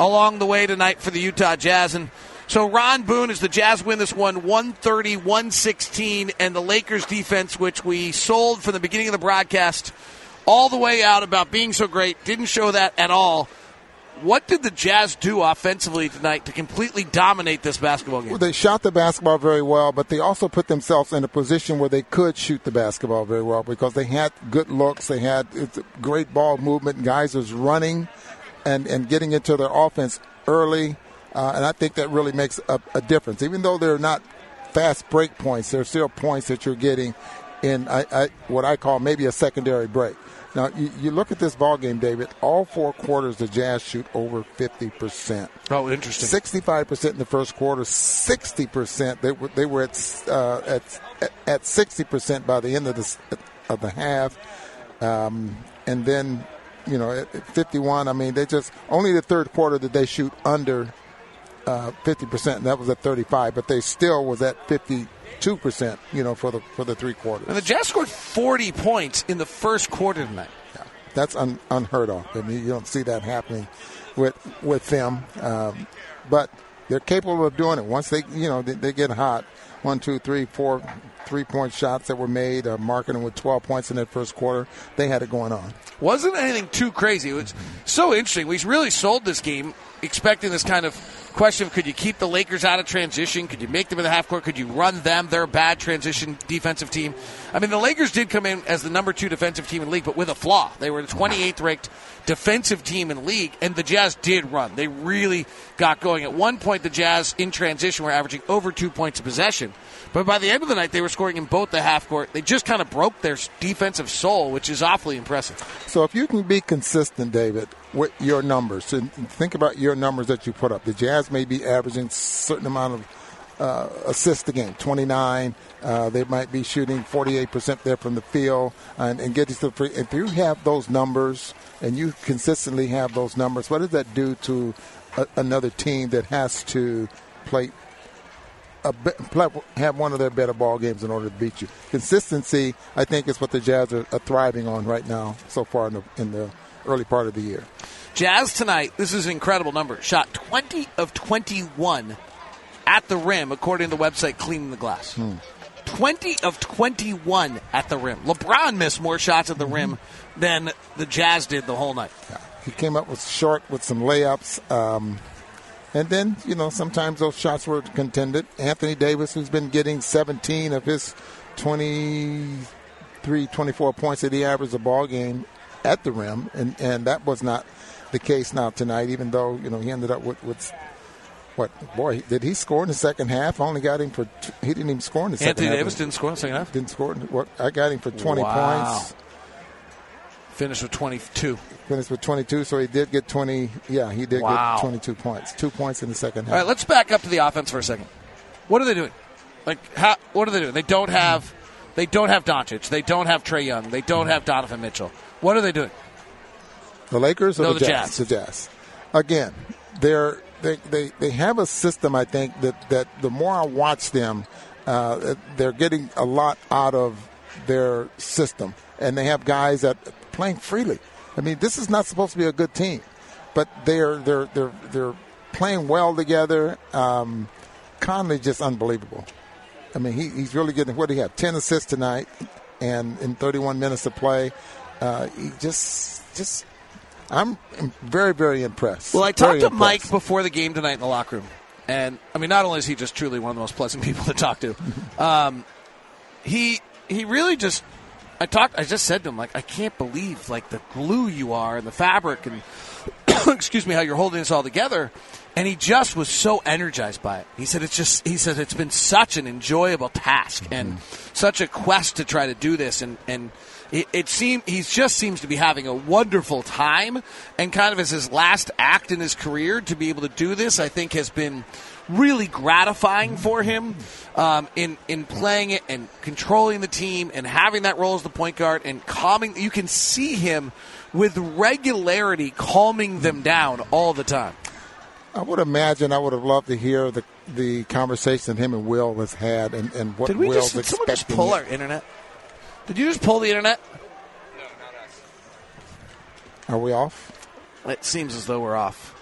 along the way tonight for the Utah Jazz. And so Ron Boone, as the Jazz win this one 130 116, and the Lakers defense, which we sold from the beginning of the broadcast all the way out about being so great, didn't show that at all. What did the Jazz do offensively tonight to completely dominate this basketball game? Well, they shot the basketball very well, but they also put themselves in a position where they could shoot the basketball very well because they had good looks, they had great ball movement, guys was running and, and getting into their offense early, uh, and I think that really makes a, a, difference. Even though they're not fast break points, they're still points that you're getting in I, I, what I call maybe a secondary break. Now you, you, look at this ball game, David. All four quarters, the Jazz shoot over fifty percent. Oh, interesting. Sixty-five percent in the first quarter. Sixty percent. They were they were at uh, at at sixty percent by the end of the of the half, um, and then you know at fifty-one. I mean, they just only the third quarter did they shoot under uh, fifty percent, and that was at thirty-five. But they still was at fifty two percent, you know, for the for the three quarters. And the Jazz scored forty points in the first quarter tonight. Yeah, that's un, unheard of. I mean, you don't see that happening with with them, um, but they're capable of doing it once they, you know, they, they get hot. One, two, three, four three point shots that were made, uh, Markkanen with 12 points in that first quarter. They had it going on. Wasn't anything too crazy. It was so interesting. We really sold this game expecting this kind of question of could you keep the Lakers out of transition? Could you make them in the half court? Could you run them? They're a bad transition defensive team. I mean, the Lakers did come in as the number two defensive team in league, but with a flaw. They were the 28th ranked defensive team in league, and the Jazz did run. They really got going. At one point, the Jazz in transition were averaging over two points of possession. But by the end of the night, they were scoring in both the half court. They just kind of broke their defensive soul, which is awfully impressive. So if you can be consistent, David, with your numbers, and think about your numbers that you put up. The Jazz may be averaging a certain amount of uh, assists a game, 29. Uh, they might be shooting 48% there from the field and, and getting to the free. If you have those numbers and you consistently have those numbers, what does that do to a, another team that has to play a, have one of their better ball games in order to beat you. Consistency, I think, is what the Jazz are, are thriving on right now so far in the, in the early part of the year. Jazz tonight, this is an incredible number. Shot 20 of 21 at the rim, according to the website Cleaning the Glass. Hmm. 20 of 21 at the rim. LeBron missed more shots at the rim than the Jazz did the whole night. Yeah. He came up with short with some layups. Um, and then, you know, sometimes those shots were contended. Anthony Davis, who's been getting 17 of his 23, 24 points that he averaged a ball game at the rim, and, and that was not the case now tonight, even though, you know, he ended up with, with what, boy, did he score in the second half? I only got him for, he didn't even score in the Anthony second half. Anthony Davis didn't score in the second half? Didn't score. What, I got him for 20 wow. points. Finished with 22. Finished with 22, so he did get 20. Yeah, he did wow. get 22 points. Two points in the second half. All right, let's back up to the offense for a second. What are they doing? Like, how, what are they doing? They don't have, they don't have Doncic. They don't have Trae Young. They don't have Donovan Mitchell. What are they doing? The Lakers or no, the, the Jazz? Jazz? The Jazz. Again, they're they, they, they have a system. I think that that the more I watch them, uh, they're getting a lot out of their system, and they have guys that playing freely. I mean, this is not supposed to be a good team, but they're they're they're they're playing well together. Um, Conley just unbelievable. I mean, he, he's really getting what do he have? Ten assists tonight, and in 31 minutes of play, uh, he just just. I'm very very impressed. Well, I talked very to impressed. Mike before the game tonight in the locker room, and I mean, not only is he just truly one of the most pleasant people to talk to, um, he he really just I talked. I just said to him, like, I can't believe like the glue you are and the fabric and excuse me, how you're holding this all together. And he just was so energized by it. He said it's just. He said it's been such an enjoyable task mm-hmm. and such a quest to try to do this. And and it, it seemed he just seems to be having a wonderful time. And kind of as his last act in his career to be able to do this, I think has been really gratifying for him um, in in playing it and controlling the team and having that role as the point guard and calming. You can see him with regularity calming them down all the time. I would imagine I would have loved to hear the the conversation him and Will has had and, and what did we Will's just, did someone just pull our internet? Did you just pull the internet? No, not us. Are we off? It seems as though we're off.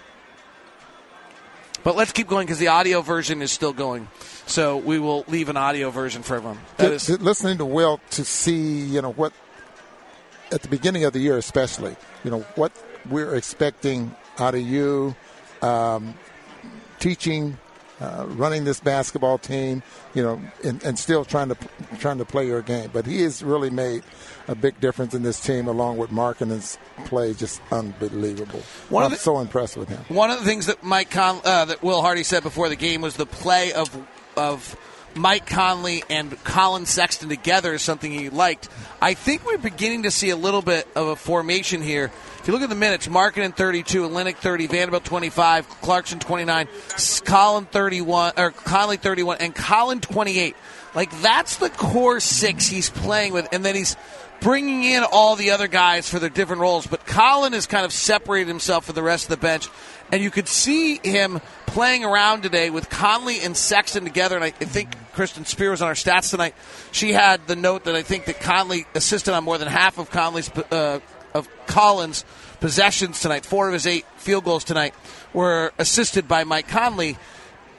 But let's keep going because the audio version is still going. So we will leave an audio version for everyone. That is listening to Will to see, you know, what at the beginning of the year, especially, you know, what we're expecting out of you, um, teaching, uh, running this basketball team, you know, and, and, still trying to trying to play your game. But he has really made a big difference in this team, along with Markkanen's play, just unbelievable. One I'm the, so impressed with him. One of the things that Mike Con- uh, that Will Hardy said before the game was the play of of Mike Conley and Collin Sexton together is something he liked. I think we're beginning to see a little bit of a formation here. If you look at the minutes, Markkanen 32, Olynyk 30, Vanderbilt 25, Clarkson 29, Collin 31, or Conley 31, and Collin 28. Like that's the core six he's playing with, and then he's bringing in all the other guys for their different roles. But Collin has kind of separated himself from the rest of the bench, and you could see him playing around today with Conley and Sexton together. And I, think Kristen Spear was on our stats tonight. She had the note that I think that Conley assisted on more than half of Conley's uh, of Collins' possessions tonight. Four of his eight field goals tonight were assisted by Mike Conley.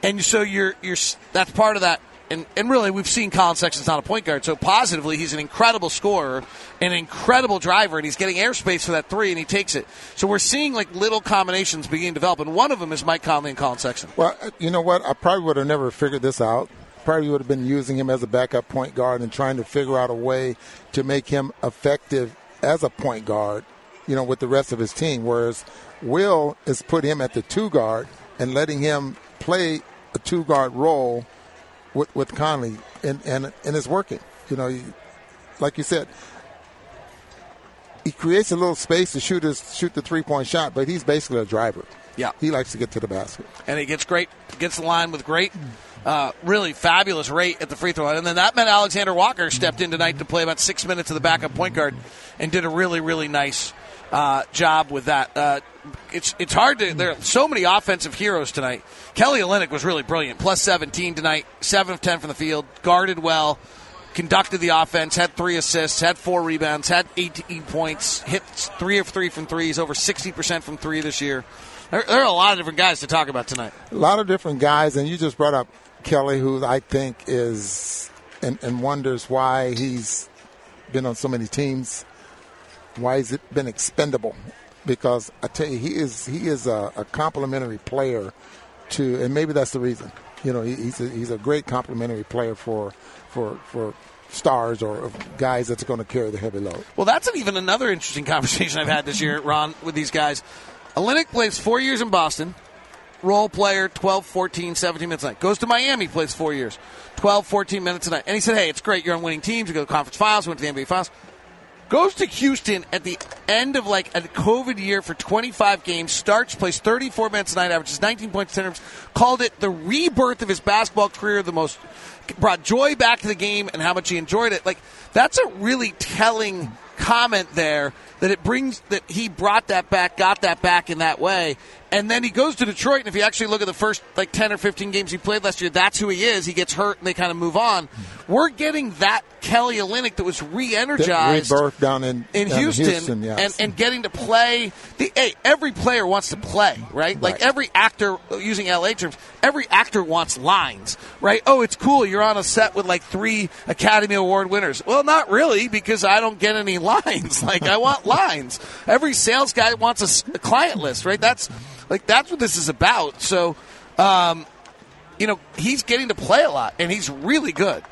And so you're you're that's part of that and, and really, we've seen Collin Sexton's not a point guard, so positively, he's an incredible scorer, an incredible driver, and he's getting airspace for that three, and he takes it. So we're seeing like little combinations beginning to develop, and one of them is Mike Conley and Collin Sexton. Well, uh, you know what? I probably would have never figured this out. Probably would have been using him as a backup point guard and trying to figure out a way to make him effective as a point guard, you know, with the rest of his team. Whereas Will has put him at the two guard and letting him play a two guard role with, with Conley, and, and, and it's working. You know, he, like you said, he creates a little space to shoot his shoot the three point shot, but he's basically a driver. Yeah, he likes to get to the basket, and he gets great, gets the line with great, uh, really fabulous rate at the free throw line. And then that meant Alexander Walker stepped in tonight to play about six minutes of the backup point guard, and did a really really nice uh, job with that. Uh, it's it's hard to. There are so many offensive heroes tonight. Kelly Olynyk was really brilliant. Plus 17 tonight, seven of ten from the field, guarded well, conducted the offense, had three assists, had four rebounds, had 18 points, hit three of three from threes, over 60 percent from three this year. There, there, are a lot of different guys to talk about tonight. A lot of different guys, and you just brought up Kelly, who I think is and, and wonders why he's been on so many teams why has it been expendable? Because I tell you, he is he is a, a complimentary player to, and maybe that's the reason. You know, he, he's a, he's a great complimentary player for for for stars or guys that's going to carry the heavy load. Well, that's an, even another interesting conversation I've had this year, Ron, with these guys. Olynyk plays four years in Boston, role player, 12, 14, 17 minutes a night. Goes to Miami, plays four years, 12, 14 minutes a night. And he said, hey, it's great. You're on winning teams. You go to the conference finals, went to the NBA finals goes to Houston at the end of like a COVID year for 25 games, starts, plays 34 minutes a night, averages 19 points, 10 called it the rebirth of his basketball career, the most brought joy back to the game and how much he enjoyed it. Like that's a really telling comment there that it brings that he brought that back, got that back in that way. And then he goes to Detroit, and if you actually look at the first like ten or fifteen games he played last year, that's who he is. He gets hurt, and they kind of move on. We're getting that Kelly Olynyk that was re-energized, rebirth down in in down Houston, Houston yes. and and getting to play. The hey, every player wants to play, right? right? Like every actor, using LA terms, every actor wants lines, right? Oh, it's cool. You're on a set with like three Academy Award winners. Well, not really, because I don't get any lines. Like I want lines. Every sales guy wants a, a client list, right? That's like that's what this is about. So, um, you know, he's getting to play a lot, and he's really good.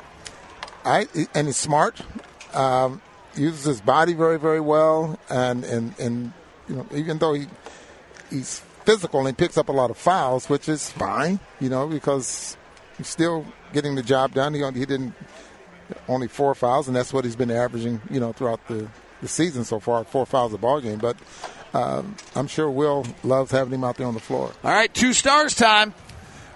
I and he's smart. Um, uses his body very, very well, and and and you know, even though he he's physical and he picks up a lot of fouls, which is fine, you know, because he's still getting the job done. He, he didn't only four fouls, and that's what he's been averaging, you know, throughout the, the season so far, four fouls a ball game. But um, I'm sure Will loves having him out there on the floor. All right, two stars time.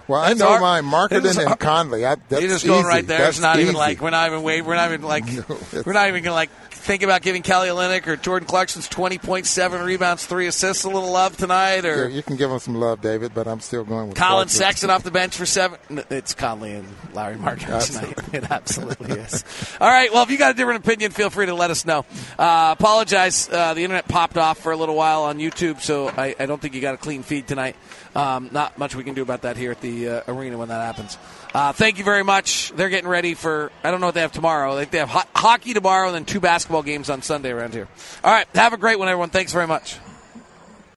Well, that's I know my Markkanen and Conley. I, that's You're just going easy. right there. That's it's not easy. even like we're not even wait. We're not even like we're not even gonna like think about giving Kelly Olynyk or Jordan Clarkson's 20.7 rebounds, three assists a little love tonight? Or Yeah, you can give them some love, David, but I'm still going with Collin Clarkson. Sexton off the bench for seven. No, It's Conley and Lauri Markkanen tonight. It absolutely is. All right. Well, if you got a different opinion, feel free to let us know. Uh, apologize. Uh, the internet popped off for a little while on YouTube, so I, I don't think you got a clean feed tonight. Um, not much we can do about that here at the uh, arena when that happens. Uh, thank you very much. They're getting ready for, I don't know what they have tomorrow. I think they have ho- hockey tomorrow and then two basketball games on Sunday around here. All right. Have a great one, everyone. Thanks very much.